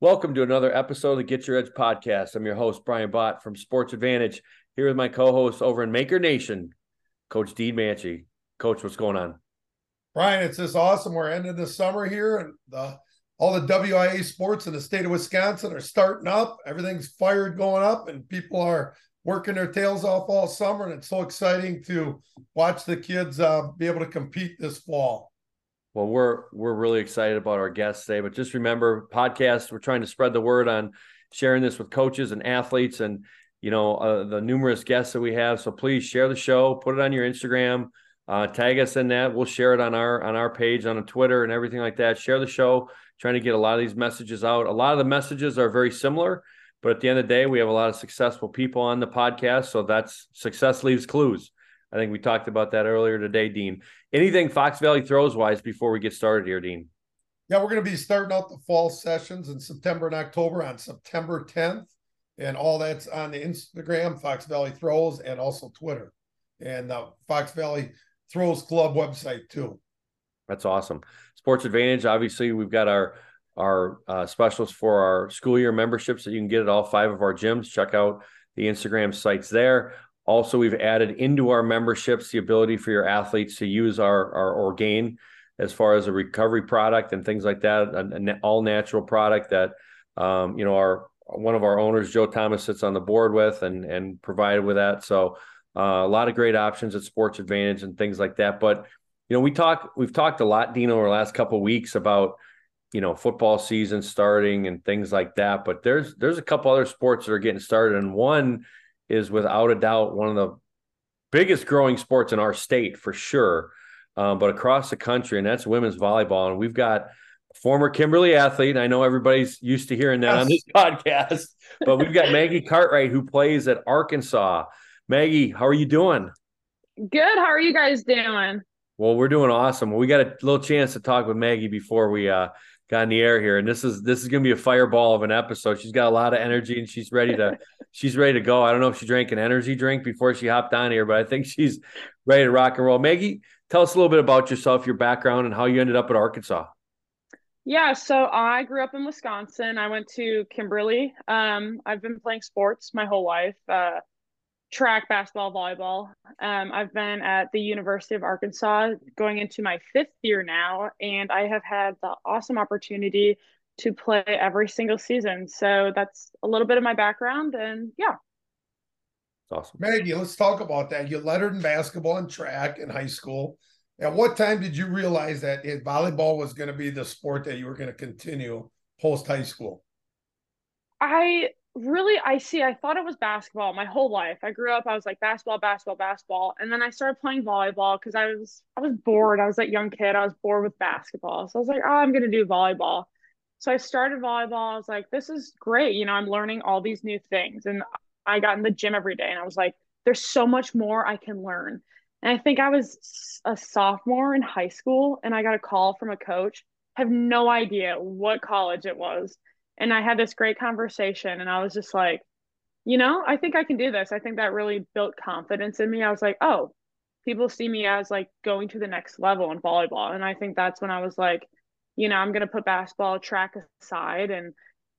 Welcome to another episode of the Get Your Edge podcast. I'm your host, Brian Bott from Sports Advantedge, here with my co host over in Maker Nation, Coach Dean Manchi. Coach, what's going on? Brian, it's just awesome. We're ending the summer here, and the, all the WIAA sports in the state of Wisconsin are starting up. Everything's fired going up, and people are working their tails off all summer. And it's so exciting to watch the kids uh, be able to compete this fall. Well, we're we're really excited about our guests today. But just remember, podcast. We're trying to spread the word on sharing this with coaches and athletes, and you know uh, the numerous guests that we have. So please share the show, put it on your Instagram, uh, tag us in that. We'll share it on our on our page on Twitter and everything like that. Share the show. Trying to get a lot of these messages out. A lot of the messages are very similar, but at the end of the day, we have a lot of successful people on the podcast. So that's success leaves clues. I think we talked about that earlier today, Dean. Anything Fox Valley throws wise before we get started here, Dean? Yeah, we're going to be starting out the fall sessions in September and October on September 10th. And all that's on the Instagram, Fox Valley Throws, and also Twitter. And the Fox Valley Throws Club website, too. That's awesome. Sports Advantedge, obviously, we've got our our uh, specials for our school year memberships that you can get at all five of our gyms. Check out the Instagram sites there. Also, we've added into our memberships the ability for your athletes to use our, our Orgain as far as a recovery product and things like that, an, all natural product that, um, you know, our one of our owners, Joe Thomas, sits on the board with and and provided with that. So uh, a lot of great options at Sports Advantedge and things like that. But you know, we talk we've talked a lot, Dino, over the last couple weeks about you know football season starting and things like that. But there's there's a couple other sports that are getting started, and one is without a doubt one of the biggest growing sports in our state for sure, um, but across the country, and that's women's volleyball. And we've got former Kimberly athlete. I know everybody's used to hearing that yes. on this podcast, but we've got Maggie Cartwright who plays at Arkansas. Maggie, how are you doing? Good. How are you guys doing? Well, we're doing awesome. We got a little chance to talk with Maggie before we uh, got in the air here, and this is this is going to be a fireball of an episode. She's got a lot of energy, and she's ready to she's ready to go. I don't know if she drank an energy drink before she hopped on here, but I think she's ready to rock and roll. Maggie, tell us a little bit about yourself, your background, and how you ended up at Arkansas. Yeah, so I grew up in Wisconsin. I went to Kimberly. Um, I've been playing sports my whole life. Uh, track, basketball, volleyball. Um, I've been at the University of Arkansas going into my fifth year now, and I have had the awesome opportunity to play every single season. So that's a little bit of my background, and yeah. It's awesome. Maggie, let's talk about that. You lettered in basketball and track in high school. At what time did you realize that volleyball was going to be the sport that you were going to continue post high school? I really I see I thought it was basketball my whole life. I grew up I was like basketball, basketball, basketball. And then I started playing volleyball because I was I was bored. I was that young kid. I was bored with basketball. So I was like, oh, I'm gonna do volleyball. So I started volleyball. I was like, this is great. You know, I'm learning all these new things. And I got in the gym every day and I was like, there's so much more I can learn. And I think I was a sophomore in high school and I got a call from a coach. I have no idea what college it was and I had this great conversation and I was just like, you know, I think I can do this. I think that really built confidence in me. I was like, oh, people see me as like going to the next level in volleyball. And I think that's when I was like, you know, I'm going to put basketball track aside and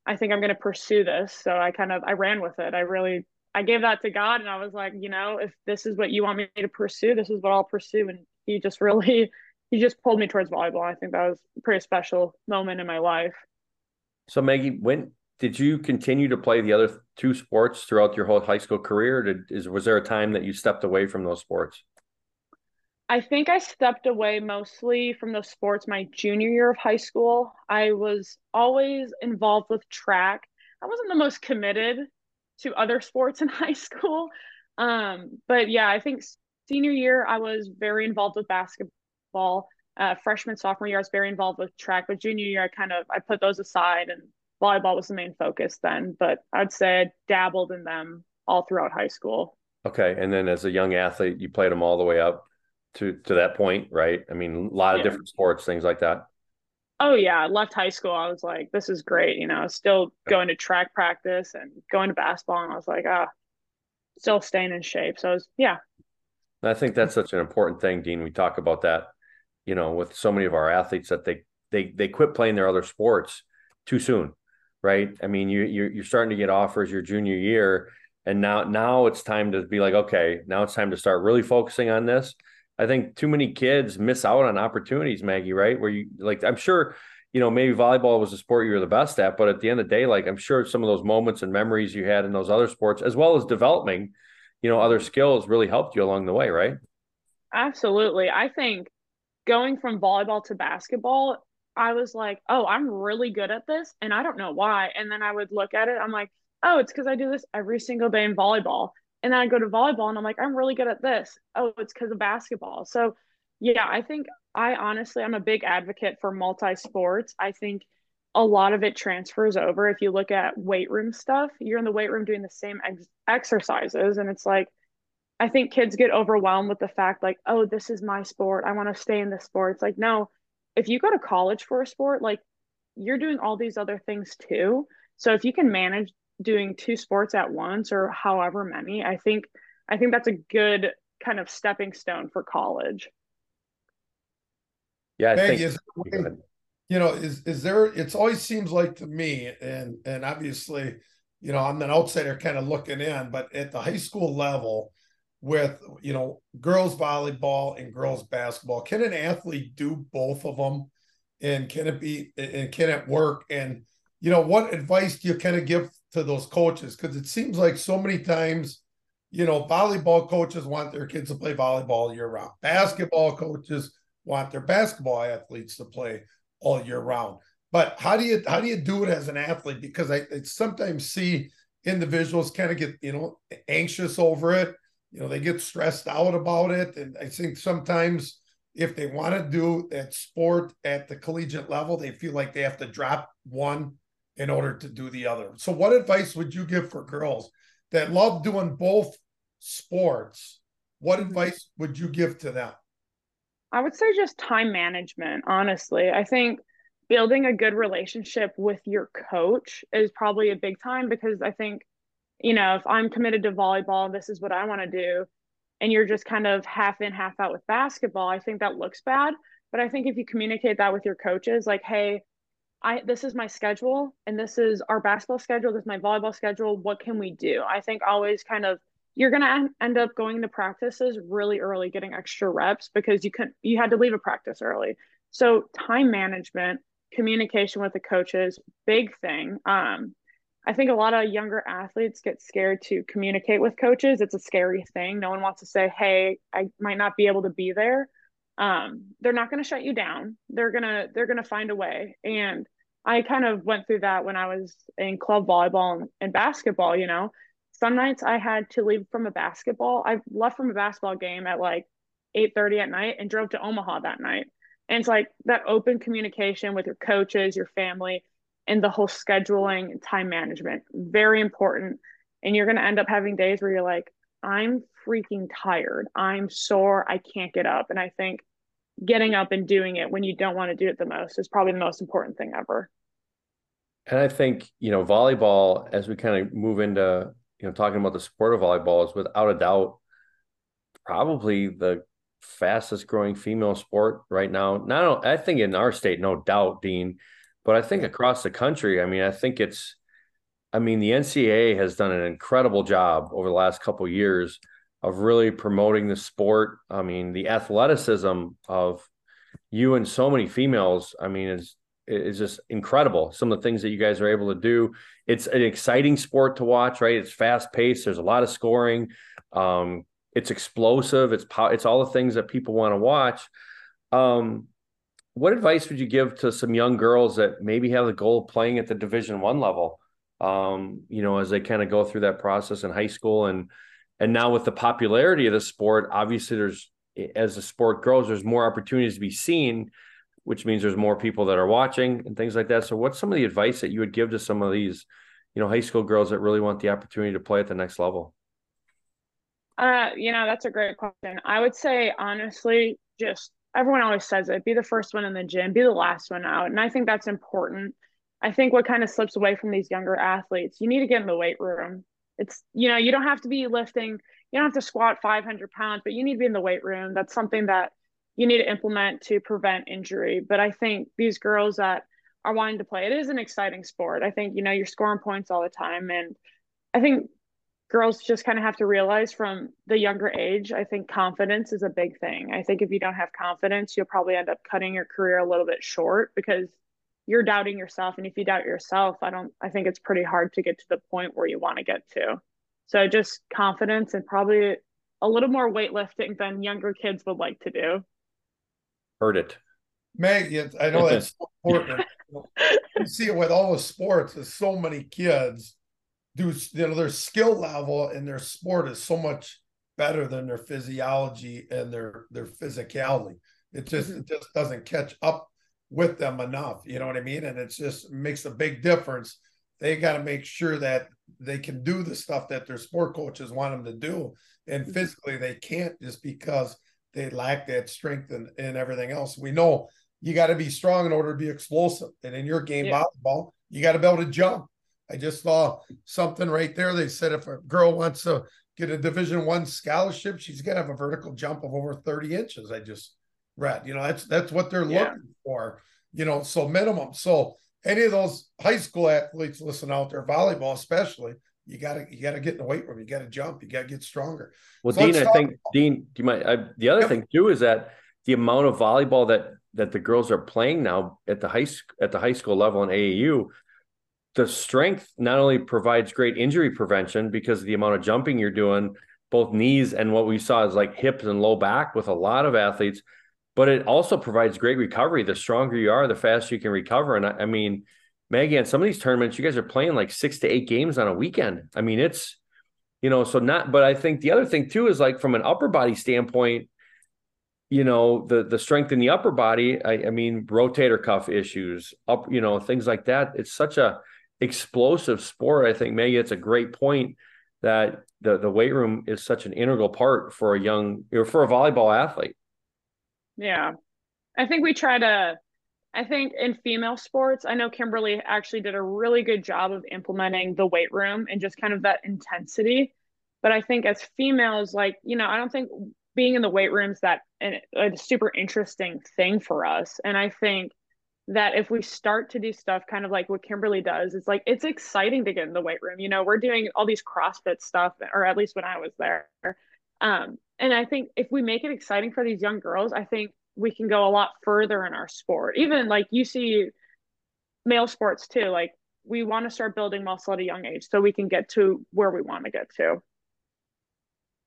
I think I'm going to pursue this. So I kind of I ran with it. I really I gave that to God and I was like, you know, if this is what you want me to pursue, this is what I'll pursue and he just really he just pulled me towards volleyball. I think that was a pretty special moment in my life. So Maggie, when did you continue to play the other two sports throughout your whole high school career? Did, is was there a time that you stepped away from those sports? I think I stepped away mostly from those sports my junior year of high school. I was always involved with track. I wasn't the most committed to other sports in high school. Um, but yeah, I think senior year I was very involved with basketball uh, freshman sophomore year i was very involved with track but junior year i kind of i put those aside and volleyball was the main focus then but i'd say i dabbled in them all throughout high school. Okay and then as a young athlete you played them all the way up to to that point right? I mean a lot of yeah. different sports things like that. Oh yeah left high school i was like this is great you know still going to track practice and going to basketball and i was like ah still staying in shape so was, yeah. I think that's such an important thing dean we talk about that you know, with so many of our athletes that they they they quit playing their other sports too soon. right? I mean, you you're, you're starting to get offers your junior year, and now now it's time to be like, okay, now it's time to start really focusing on this. I think too many kids miss out on opportunities, Maggie, right? Where you like, I'm sure, you know, maybe volleyball was the sport you were the best at, but at the end of the day, like I'm sure some of those moments and memories you had in those other sports, as well as developing, you know, other skills really helped you along the way, right? Absolutely. I think going from volleyball to basketball, I was like, oh, I'm really good at this. And I don't know why. And then I would look at it, I'm like, oh, it's because I do this every single day in volleyball. And then I go to volleyball and I'm like, I'm really good at this. Oh, it's because of basketball. So, yeah, I think I honestly, I'm a big advocate for multi sports. I think a lot of it transfers over. If you look at weight room stuff, you're in the weight room doing the same ex- exercises. And it's like, I think kids get overwhelmed with the fact, like, oh, this is my sport. I want to stay in this sport. It's like, no, if you go to college for a sport, like, you're doing all these other things too. So if you can manage doing two sports at once or however many, I think I think that's a good kind of stepping stone for college. Yeah, I think is, you know, is is there it's always seems like to me, and and obviously, you know, I'm an outsider kind of looking in, but at the high school level, with you know girls volleyball and girls basketball, can an athlete do both of them? And can it be and can it work? And you know, what advice do you kind of give to those coaches? Because it seems like so many times, you know, volleyball coaches want their kids to play volleyball year round. Basketball coaches want their basketball athletes to play all year round. But how do you how do you do it as an athlete? Because I, I sometimes see individuals kind of get you know anxious over it. You know, they get stressed out about it, and I think sometimes if they want to do that sport at the collegiate level, they feel like they have to drop one in order to do the other. So, what advice would you give for girls that love doing both sports? What mm-hmm. advice would you give to them? I would say just time management, honestly. I think building a good relationship with your coach is probably a big time because I think, you know, if I'm committed to volleyball, this is what I want to do, and you're just kind of half in, half out with basketball, I think that looks bad. But I think if you communicate that with your coaches, like, hey, I this is my schedule and this is our basketball schedule, this is my volleyball schedule. What can we do? I think always kind of you're to end up going to practices really early getting extra reps because you couldn't you had to leave a practice early. So time management, communication with the coaches, big thing. Um I think a lot of younger athletes get scared to communicate with coaches. It's a scary thing. No one wants to say, "Hey, I might not be able to be there." um, they're not going to shut you down they're to they're to find a way and i kind of went through that when i was in club volleyball and, and basketball you know some nights i had to leave from a basketball i left from a basketball game at like 8 30 at night and drove to omaha that night and it's like that open communication with your coaches your family and the whole scheduling time management very important and you're going to end up having days where you're like i'm freaking tired i'm sore i can't get up and i think getting up and doing it when you don't want to do it the most is probably the most important thing ever. And I think, you know, volleyball, as we kind of move into, you know, talking about the sport of volleyball, is without a doubt probably the fastest growing female sport right now. Not, I think in our state, no doubt, Dean, but I think across the country, I mean, I think it's, I mean, the NCAA has done an incredible job over the last couple years of really promoting the sport. I mean, the athleticism of you and so many females, I mean, is is just incredible. Some of the things that you guys are able to do. It's an exciting sport to watch, right? It's fast paced. There's a lot of scoring. Um, it's explosive. It's it's all the things that people want to watch. Um, what advice would you give to some young girls that maybe have the goal of playing at the Division One level? Um, you know, as they kind of go through that process in high school and and now with the popularity of the sport, obviously there's as the sport grows, there's more opportunities to be seen, which means there's more people that are watching and things like that. So what's some of the advice that you would give to some of these, you know, high school girls that really want the opportunity to play at the next level? Uh, you know, that's a great question. I would say honestly, just everyone always says it, be the first one in the gym, be the last one out. And I think that's important. I think what kind of slips away from these younger athletes, you need to get in the weight room it's you know you don't have to be lifting you don't have to squat 500 pounds but you need to be in the weight room that's something that you need to implement to prevent injury but i think these girls that are wanting to play. It is an exciting sport. I think, you know, you're scoring points all the time. And I think girls just kind of have to realize from the younger age, I think confidence is a big thing. I think if you don't have confidence, you'll probably end up cutting your career a little bit short because you're doubting yourself. And if you doubt yourself, I don't, I think it's pretty hard to get to the point where you want to get to. So just confidence and probably a little more weightlifting than younger kids would like to do. Heard it. Meg, I know that's so important. you see it with all the sports. There's so many kids do you know their skill level in their sport is so much better than their physiology and their their physicality. It just mm-hmm. it just doesn't catch up with them enough. You know what I mean? And it just makes a big difference. They got to make sure that they can do the stuff that their sport coaches want them to do. And mm-hmm. physically they can't just because they lack that strength and, and everything else. We know you got to be strong in order to be explosive. And in your game yeah. volleyball, you got to be able to jump. I just saw something right there. They said if a girl wants to get a Division One scholarship, she's got to have a vertical jump of over 30 inches. I just read. You know, that's that's what they're yeah. looking for. You know, so minimum. So any of those high school athletes listen out there, volleyball especially, you gotta you gotta get in the weight room. You gotta jump. You gotta get stronger. Well, so Dean, I think Dean, do you mind? I, the other yep. thing too is that the amount of volleyball that that the girls are playing now at the high at the high school level in AAU, the strength not only provides great injury prevention because of the amount of jumping you're doing, both knees and what we saw is like hips and low back with a lot of athletes but it also provides great recovery. The stronger you are, the faster you can recover. And I, I mean, Maggie, on some of these tournaments, you guys are playing like six to eight games on a weekend. I mean, it's, you know, so not, but I think the other thing too is like from an upper body standpoint, you know, the the strength in the upper body, I, I mean, rotator cuff issues, up, you know, things like that. It's such a explosive sport. I think Maggie, it's a great point that the the weight room is such an integral part for a young or for a volleyball athlete. Yeah. I think we try to I think in female sports, I know Kimberly actually did a really good job of implementing the weight room and just kind of that intensity. But I think as females, like, you know, I don't think being in the weight rooms that a super interesting thing for us. And I think that if we start to do stuff kind of like what Kimberly does, it's like it's exciting to get in the weight room. You know, we're doing all these CrossFit stuff, or at least when I was there. Um, and I think if we make it exciting for these young girls, I think we can go a lot further in our sport. Even like you see male sports too, like we want to start building muscle at a young age so we can get to where we want to get to.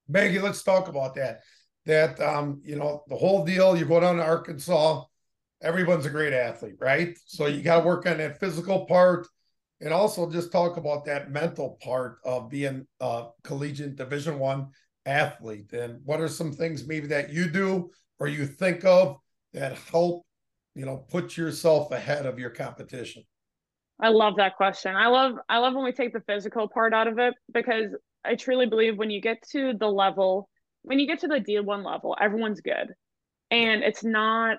Maggie, let's talk about that. That um, you know, the whole deal, you go down to Arkansas, everyone's a great athlete, right? So you got to work on that physical part and also just talk about that mental part of being a collegiate division one athlete. And what are some things maybe that you do or you think of that help you know put yourself ahead of your competition? I love that question. I love i love when we take the physical part out of it because i truly believe when you get to the level when you get to the d1 level everyone's good. And it's not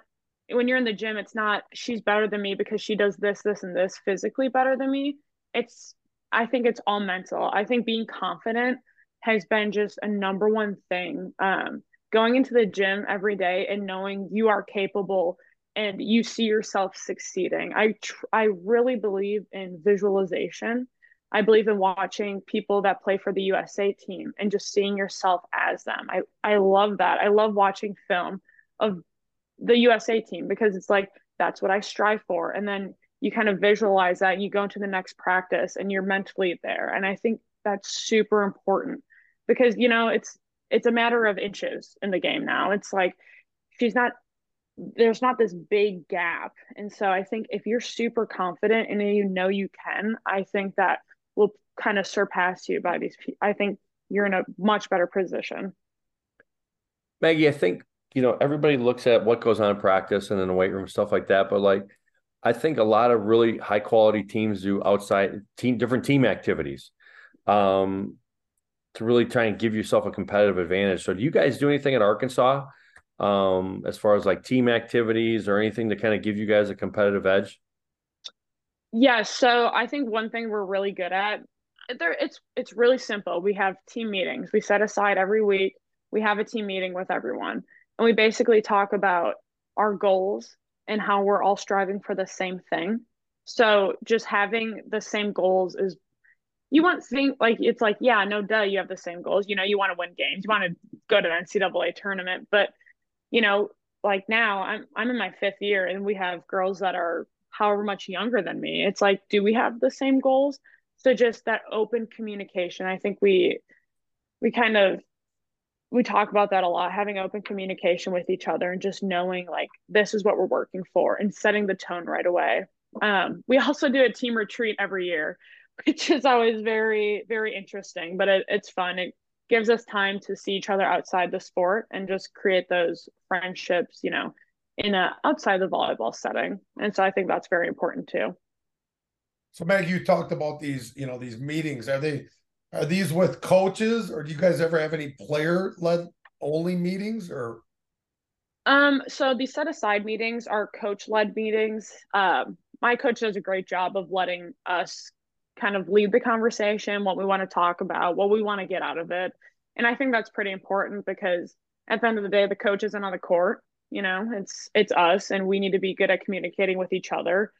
when you're in the gym it's not she's better than me because she does this this and this physically better than me it's i think it's all mental i think being confident has been just a number one thing. Um, going into the gym every day and knowing you are capable and you see yourself succeeding. I tr- I really believe in visualization. I believe in watching people that play for the USA team and just seeing yourself as them. I I love that. I love watching film of the USA team because it's like that's what I strive for. And then you kind of visualize that and you go into the next practice and you're mentally there. And I think that's super important because you know it's it's a matter of inches in the game now. It's like she's not there's not this big gap. And so I think if you're super confident and you know you can, I think that will kind of surpass you by these I think you're in a much better position. Maggie, I think you know everybody looks at what goes on in practice and in the weight room stuff like that, but like I think a lot of really high quality teams do outside team different team activities. Um, to really try and give yourself a competitive advantage. So, do you guys do anything at Arkansas um, as far as like team activities or anything to kind of give you guys a competitive edge? Yeah, so I think one thing we're really good at there it's it's really simple. We have team meetings. We set aside every week. We have a team meeting with everyone, and we basically talk about our goals and how we're all striving for the same thing. So just having the same goals is you want think like it's like, yeah, no duh, you have the same goals. You know, you want to win games, you want to go to an NCAA tournament. But, you know, like now I'm I'm in my fifth year and we have girls that are however much younger than me. It's like, do we have the same goals? So just that open communication. I think we we kind of we talk about that a lot, having open communication with each other and just knowing like this is what we're working for and setting the tone right away. Um, we also do a team retreat every year, which is always very, very interesting, but it, it's fun. It gives us time to see each other outside the sport and just create those friendships, you know, in a outside the volleyball setting. And so I think that's very important too. So Meg, you talked about these, you know, these meetings. Are they are these with coaches or do you guys ever have any player led only meetings or um so the set aside meetings are coach led meetings. Um my coach does a great job of letting us kind of lead the conversation, what we want to talk about, what we want to get out of it. And I think that's pretty important because at the end of the day, the coach isn't on the court. You know, it's it's us, and we need to be good at communicating with each other.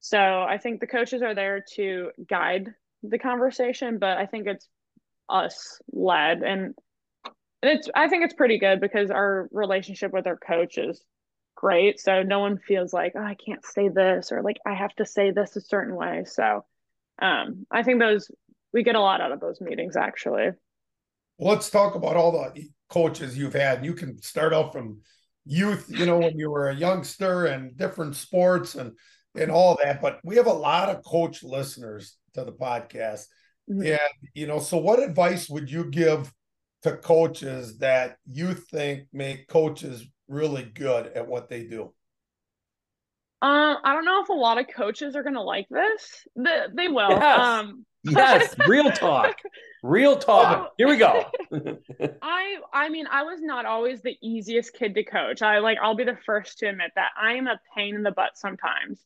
So I think the coaches are there to guide the conversation, but I think it's us led, and it's I think it's pretty good because our relationship with our coach is great. So no one feels like oh I can't say this or like I have to say this a certain way. So um, I think those we get a lot out of those meetings actually. Let's talk about all the coaches you've had. You can start out from youth, you know, when you were a youngster and different sports and and all that. But we have a lot of coach listeners to the podcast. Mm-hmm. And you know, so what advice would you give to coaches that you think make coaches really good at what they do? Um, I don't know if a lot of coaches are gonna like this. They, they will. Yes. Um, yes, real talk. Real talk. Here we go. I I mean, I was not always the easiest kid to coach. I like I'll be the first to admit that. I am a pain in the butt sometimes.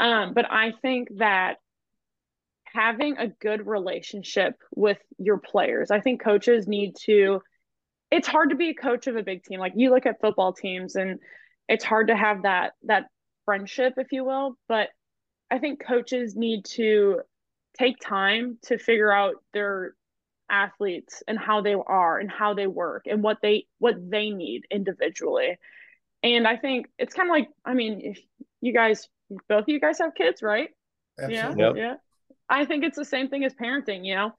Um, but I think that having a good relationship with your players, I think coaches need to it's hard to be a coach of a big team. Like you look at football teams and it's hard to have that that friendship, if you will. But I think coaches need to take time to figure out their athletes and how they are and how they work and what they what they need individually. And I think it's kind of like I mean, if you guys both of you guys have kids, right? Absolutely. Yeah. Yep. Yeah. I think it's the same thing as parenting, you know.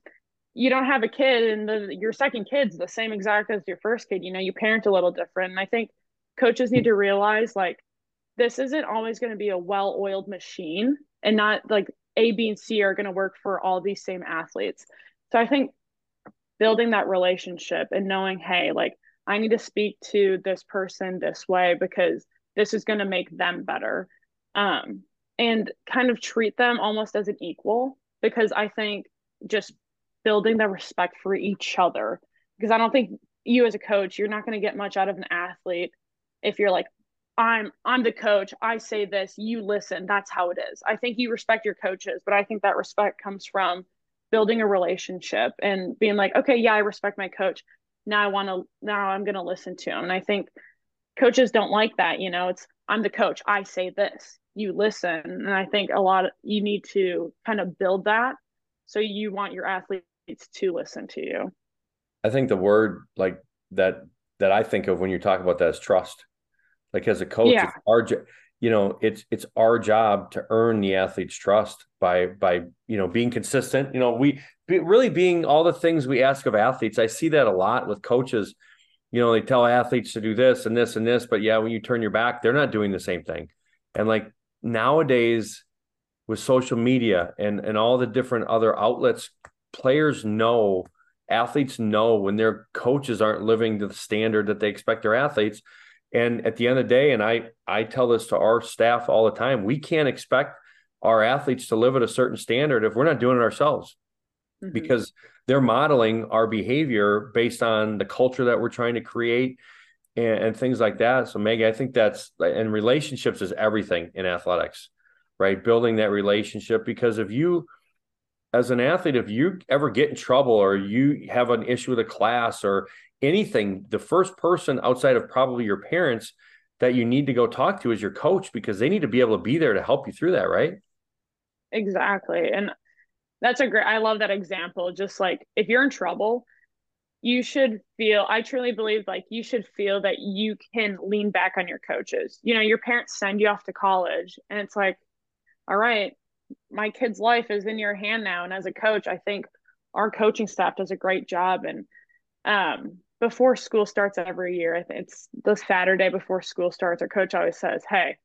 You don't have a kid and the, your second kid's the same exact as your first kid, you know, you parent a little different. And I think coaches need to realize like this isn't always going to be a well-oiled machine and not like A, B, and C are going to work for all these same athletes. So I think building that relationship and knowing, hey, like I need to speak to this person this way because this is going to make them better. Um, and kind of treat them almost as an equal because I think just building the respect for each other because I don't think you as a coach, you're not going to get much out of an athlete if you're like, I'm I'm the coach. I say this, you listen. That's how it is. I think you respect your coaches, but I think that respect comes from building a relationship and being like, okay, yeah, I respect my coach. Now I want to now I'm going to listen to him. And I think coaches don't like that, you know. It's I'm the coach. I say this. You listen. And I think a lot of you need to kind of build that so you want your athletes to listen to you. I think the word like that that I think of when you talk about that is trust like as a coach, yeah. it's our you know it's it's our job to earn the athlete's trust by by you know being consistent. You know we be, really being all the things we ask of athletes. I see that a lot with coaches. You know they tell athletes to do this and this and this, but yeah, when you turn your back, they're not doing the same thing. And like nowadays with social media and and all the different other outlets, players know athletes know when their coaches aren't living to the standard that they expect their athletes and at the end of the day, and I I tell this to our staff all the time, we can't expect our athletes to live at a certain standard if we're not doing it ourselves. Mm-hmm. Because they're modeling our behavior based on the culture that we're trying to create and, and things like that. So Maggie, I think that's and relationships is everything in athletics, right? Building that relationship because if you as an athlete, if you ever get in trouble or you have an issue with a class or anything, the first person outside of probably your parents that you need to go talk to is your coach because they need to be able to be there to help you through that, right? Exactly. And that's a great, I love that example. Just like if you're in trouble, you should feel, I truly believe like you should feel that you can lean back on your coaches. You know, your parents send you off to college and it's like, all right, my kid's life is in your hand now. And as a coach, I think our coaching staff does a great job. And um, before school starts every year, it's the Saturday before school starts, our coach always says, Hey,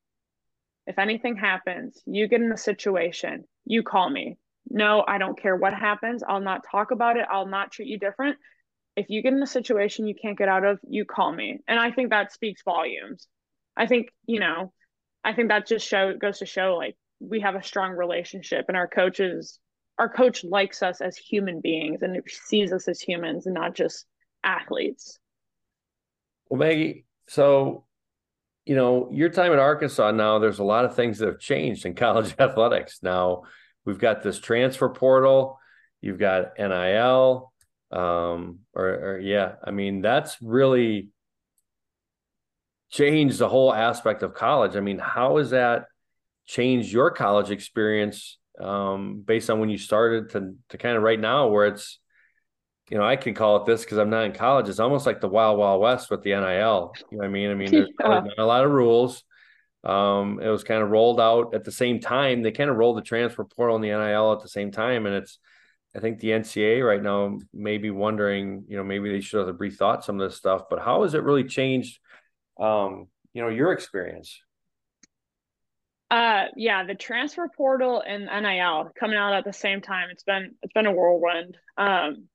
if anything happens, you get in a situation, you call me. No, I don't care what happens. I'll not talk about it. I'll not treat you different. If you get in a situation you can't get out of, you call me. And I think that speaks volumes. I think, you know, I think that just show goes to show like we have a strong relationship and our coaches our coach likes us as human beings and sees us as humans and not just athletes. Well, Maggie, so you know, your time at Arkansas now, there's a lot of things that have changed in college athletics. Now we've got this transfer portal, you've got NIL, um, or, or yeah, I mean, that's really changed the whole aspect of college. I mean, how has that changed your college experience um, based on when you started to to kind of right now where it's you know, I can call it this because I'm not in college. It's almost like the wild, wild west with the NIL. You know what I mean? I mean, there's yeah. not a lot of rules. Um, it was kind of rolled out at the same time. They kind of rolled the transfer portal and the NIL at the same time. And it's, I think the NCAA right now may be wondering, you know, maybe they should have rethought some of this stuff. But how has it really changed, um, you know, your experience? Uh, yeah, the transfer portal and NIL coming out at the same time. It's been it's been a whirlwind. Um,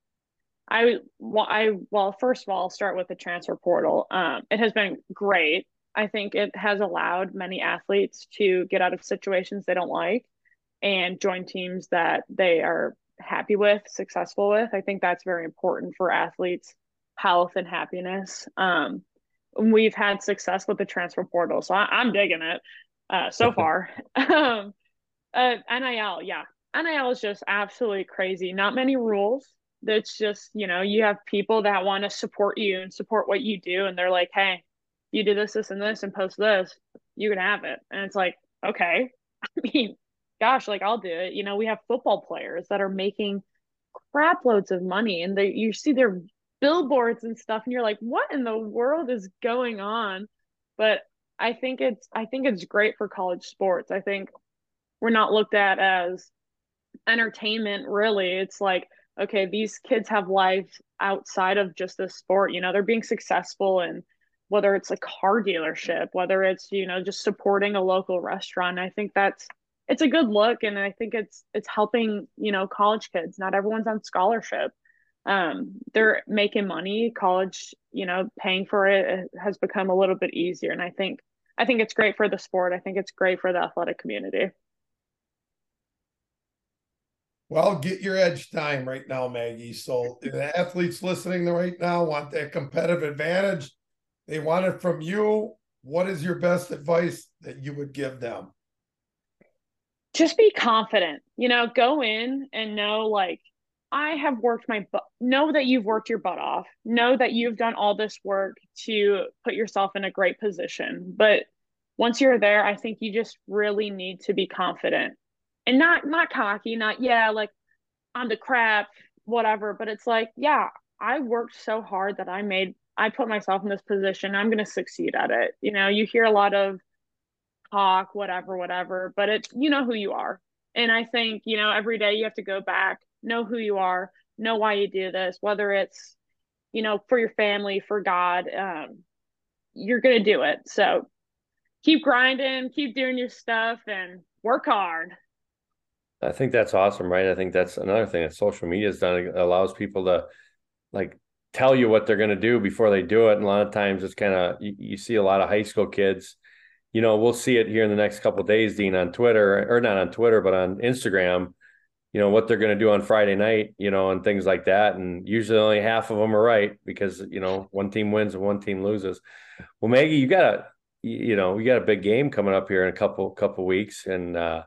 I well, I well, first of all, I'll start with the transfer portal. Um, it has been great. I think it has allowed many athletes to get out of situations they don't like and join teams that they are happy with, successful with. I think that's very important for athletes' health and happiness. Um, we've had success with the transfer portal, so I, am digging it uh, so far. um, uh, NIL, yeah, NIL is just absolutely crazy. Not many rules that's just you know you have people that want to support you and support what you do and they're like hey you do this this and this and post this you can have it and it's like okay i mean gosh like i'll do it you know we have football players that are making crap loads of money and they you see their billboards and stuff and you're like what in the world is going on but i think it's i think it's great for college sports i think we're not looked at as entertainment really it's like okay, these kids have lives outside of just this sport. You know, they're being successful and whether it's a car dealership, whether it's, you know, just supporting a local restaurant. I think that's it's a good look and I think it's it's helping, you know, college kids. Not everyone's on scholarship. Um, they're making money, college, you know, paying for it has become a little bit easier. And I think I think it's great for the sport. I think it's great for the athletic community. Well, get your edge time right now, Maggie. So the athletes listening right now want that competitive advantage. They want it from you. What is your best advice that you would give them? Just be confident. You know, go in and know like I have worked my butt. Know that you've worked your butt off. Know that you've done all this work to put yourself in a great position. But once you're there, I think you just really need to be confident and not not cocky, not yeah, like I'm the crap, whatever. But it's like, yeah, I worked so hard that I made I put myself in this position. I'm gonna succeed at it. You know, you hear a lot of talk, whatever, whatever, but it's you know who you are. And I think, you know, every day you have to go back, know who you are, know why you do this, whether it's, you know, for your family, for God, um, you're gonna do it. So keep grinding, keep doing your stuff and work hard. I think that's awesome, right? I think that's another thing that social media has done. It allows people to like tell you what they're going to do before they do it. And a lot of times it's kind of, you, you, see a lot of high school kids, you know, we'll see it here in the next couple days, Dean, on Twitter or not on Twitter, but on Instagram, you know, what they're going to do on Friday night, you know, and things like that. And usually only half of them are right because, you know, one team wins and one team loses. Well, Maggie, you got a, you know, we got a big game coming up here in a couple, couple weeks. And, uh,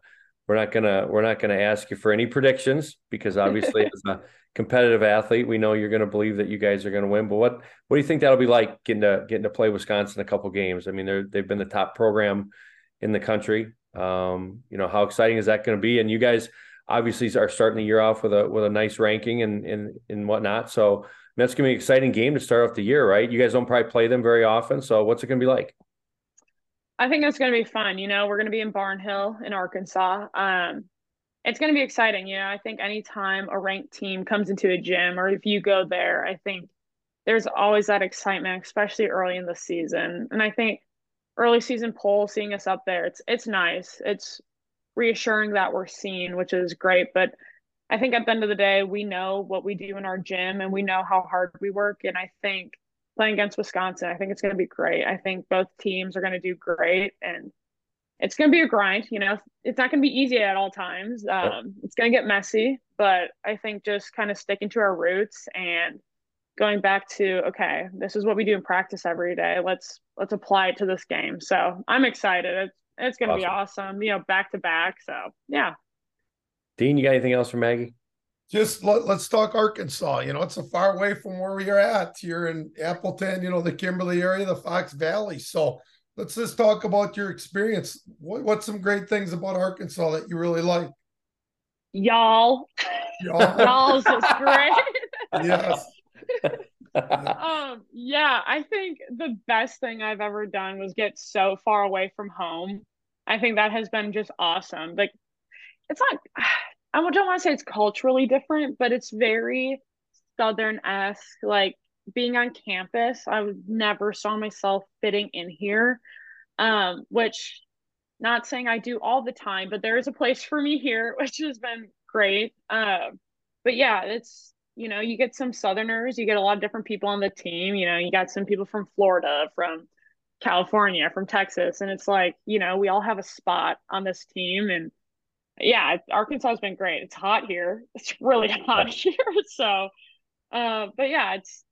we're not gonna we're not gonna ask you for any predictions because obviously as a competitive athlete, we know you're gonna believe that you guys are gonna win. But what what do you think that'll be like getting to getting to play Wisconsin a couple games? I mean, they're they've been the top program in the country. Um, you know, how exciting is that going to be? And you guys obviously are starting the year off with a with a nice ranking and and and whatnot. So that's going to be an exciting game to start off the year, right? You guys don't probably play them very often, so what's it going to be like? I think it's going to be fun. You know, we're going to be in Barnhill in Arkansas. Um, it's going to be exciting. You know, I think anytime a ranked team comes into a gym or if you go there, I think there's always that excitement, especially early in the season. And I think early season poll, seeing us up there, it's it's nice. It's reassuring that we're seen, which is great. But I think at the end of the day, we know what we do in our gym and we know how hard we work. And I think playing against Wisconsin, I think it's going to be great. I think both teams are going to do great. And it's going to be a grind. You know, it's not going to be easy at all times. Um, it's going to get messy, but I think just kind of sticking to our roots and going back to okay, this is what we do in practice every day. Let's let's apply it to this game. So I'm excited. It's it's going to awesome. be awesome. You know, back to back. So yeah. Dean, you got anything else for Maggie? Just let, us talk Arkansas. You know, it's a far away from where we are at. You're in Appleton, you know, the Kimberly area, the Fox Valley. So let's just talk about your experience. What, what's some great things about Arkansas that you really like? Y'all. Y'all. Y'all's is great. yes. um, yeah, I think the best thing I've ever done was get so far away from home. I think that has been just awesome. Like, it's not, I don't want to say it's culturally different, but it's very Southern esque. Like, being on campus, I never saw myself fitting in here. Um, which not saying I do all the time, but there is a place for me here, which has been great. Uh, but yeah, it's you know, you get some Southerners, you get a lot of different people on the team. You know, you got some people from Florida, from California, from Texas, and it's like, you know, we all have a spot on this team. And yeah, Arkansas has been great. It's hot here. It's really hot here. So, uh, but yeah, it's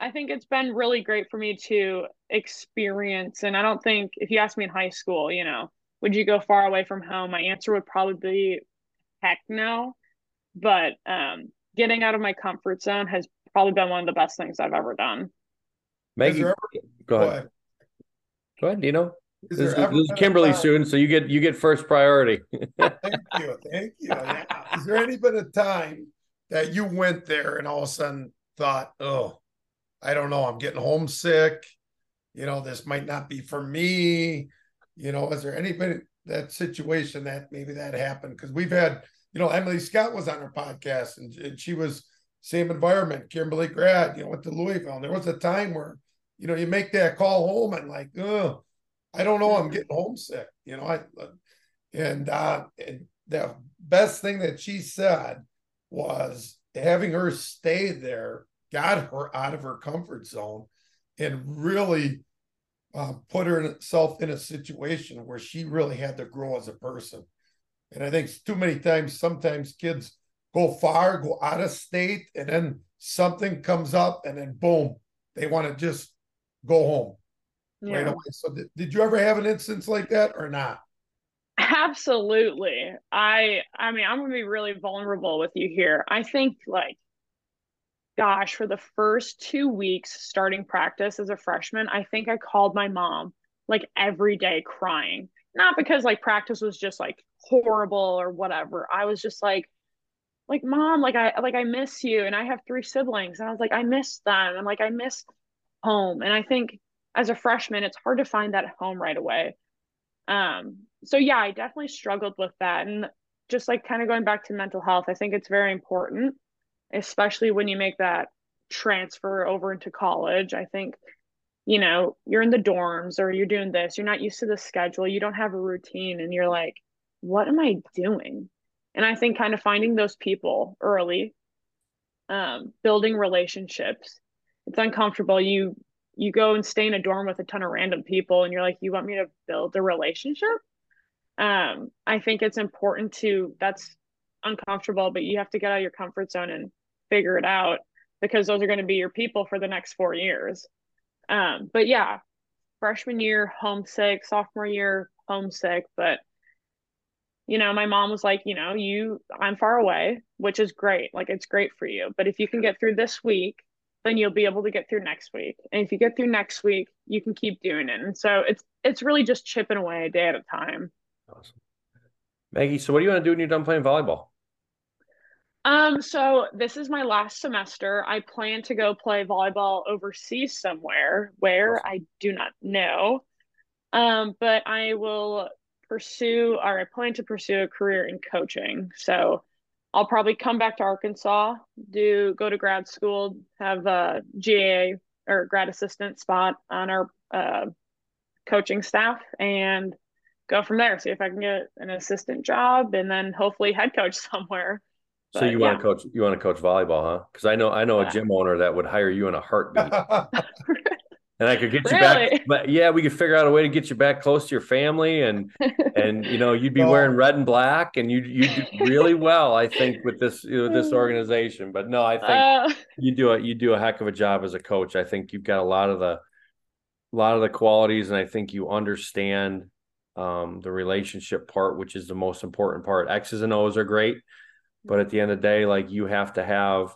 I think it's been really great for me to experience. And I don't think if you asked me in high school, you know, would you go far away from home? My answer would probably be heck no. But um, getting out of my comfort zone has probably been one of the best things I've ever done. Maggie, ever, go, ahead. go ahead. Go ahead, Dino. Is this, this is Kimberly soon, so you get you get first priority. thank you, thank you. Yeah. Is there any been a time that you went there and all of a sudden thought, "Oh, I don't know, I'm getting homesick. You know, this might not be for me. You know, is there anybody that situation that maybe that happened? Because we've had, you know, Emily Scott was on her podcast and, and she was same environment, Kimberly grad, you know, went to Louisville. And there was a time where, you know, you make that call home and like, oh, I don't know, I'm getting homesick. You know, I and uh and the best thing that she said was having her stay there got her out of her comfort zone and really uh, put herself in a situation where she really had to grow as a person. And I think too many times, sometimes kids go far, go out of state, and then something comes up, and then boom, they want to just go home yeah. right away. So, did, did you ever have an instance like that or not? Absolutely. I I mean, I'm going to be really vulnerable with you here. I think like gosh, for the first two weeks starting practice as a freshman, I think I called my mom like every day crying. Not because like practice was just like horrible or whatever. I was just like, like mom, like I like I miss you, and I have three siblings, and I was like I miss them, and like I miss home, and I think as a freshman, it's hard to find that home right away. Um, so yeah, I definitely struggled with that, and just like kind of going back to mental health, I think it's very important especially when you make that transfer over into college. I think, you know, you're in the dorms or you're doing this, you're not used to the schedule, you don't have a routine, and you're like, what am I doing? And I think kind of finding those people early, um, building relationships. It's uncomfortable. You you go and stay in a dorm with a ton of random people and you're like, you want me to build a relationship? Um, I think it's important to that's uncomfortable, but you have to get out of your comfort zone and figure it out because those are going to be your people for the next four years. Um, but yeah, freshman year, homesick, sophomore year, homesick. But, you know, my mom was like, you know, you, I'm far away, which is great. Like, it's great for you. But if you can get through this week, then you'll be able to get through next week. And if you get through next week, you can keep doing it. And so it's, it's really just chipping away a day at a time. Awesome. Maggie, so what do you want to do when you're done playing volleyball? Um, so this is my last semester. I plan to go play volleyball overseas somewhere where. I do not know. Um, but I will pursue or I plan to pursue a career in coaching. So I'll probably come back to Arkansas, do go to grad school, have a GA or grad assistant spot on our uh, coaching staff, and go from there. See if I can get an assistant job, and then hopefully head coach somewhere. So But you yeah, want to coach you want to coach volleyball, huh? Because I know I know a uh, gym owner that would hire you in a heartbeat. And I could get you really. back but yeah, we could figure out a way to get you back close to your family and and you know, you'd be wearing red and black and you you do really well, I think, with this with this organization. But no, I think Uh, you do a you do a heck of a job as a coach. I think you've got a lot of the a lot of the qualities, and I think you understand um, the relationship part, which is the most important part. X's and O's are great, but at the end of the day, like you have to have,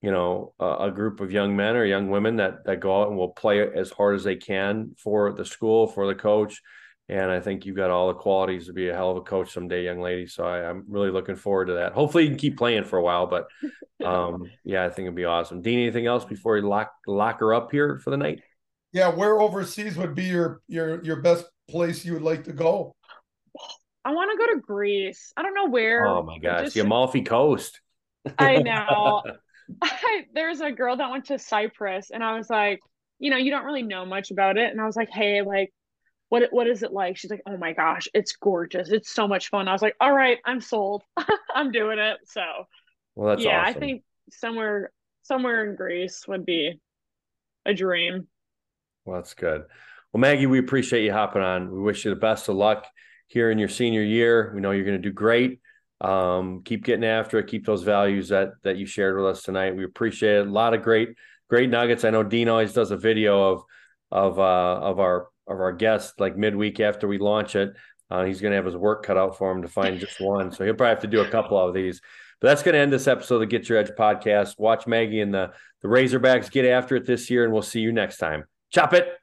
you know, a, a group of young men or young women that that go out and will play as hard as they can for the school, for the coach. And I think you've got all the qualities to be a hell of a coach someday, young lady. So I, I'm really looking forward to that. Hopefully, you can keep playing for a while, but um, yeah, I think it'd be awesome. Dean, anything else before we lock lock her up here for the night? yeah, where overseas would be your your your best place you would like to go? I want to go to Greece. I don't know where. Oh my gosh, just- the Amalfi Coast. I know. I, there's a girl that went to Cyprus, and I was like, you know, you don't really know much about it, and I was like, hey, like, what what is it like? She's like, oh my gosh, it's gorgeous. It's so much fun. I was like, all right, I'm sold. I'm doing it. So Well, that's yeah, awesome. I think somewhere somewhere in Greece would be a dream. Well, that's good. Well, Maggie, we appreciate you hopping on. We wish you the best of luck here in your senior year. We know you're going to do great. Um, keep getting after it. Keep those values that that you shared with us tonight. We appreciate it. A lot of great, great nuggets. I know Dean always does a video of of uh, of our of our guests like midweek after we launch it. Uh, he's going to have his work cut out for him to find just one. So he'll probably have to do a couple of these. But that's going to end this episode of the Get Your Edge podcast. Watch Maggie and the the Razorbacks get after it this year, and we'll see you next time. Chop it.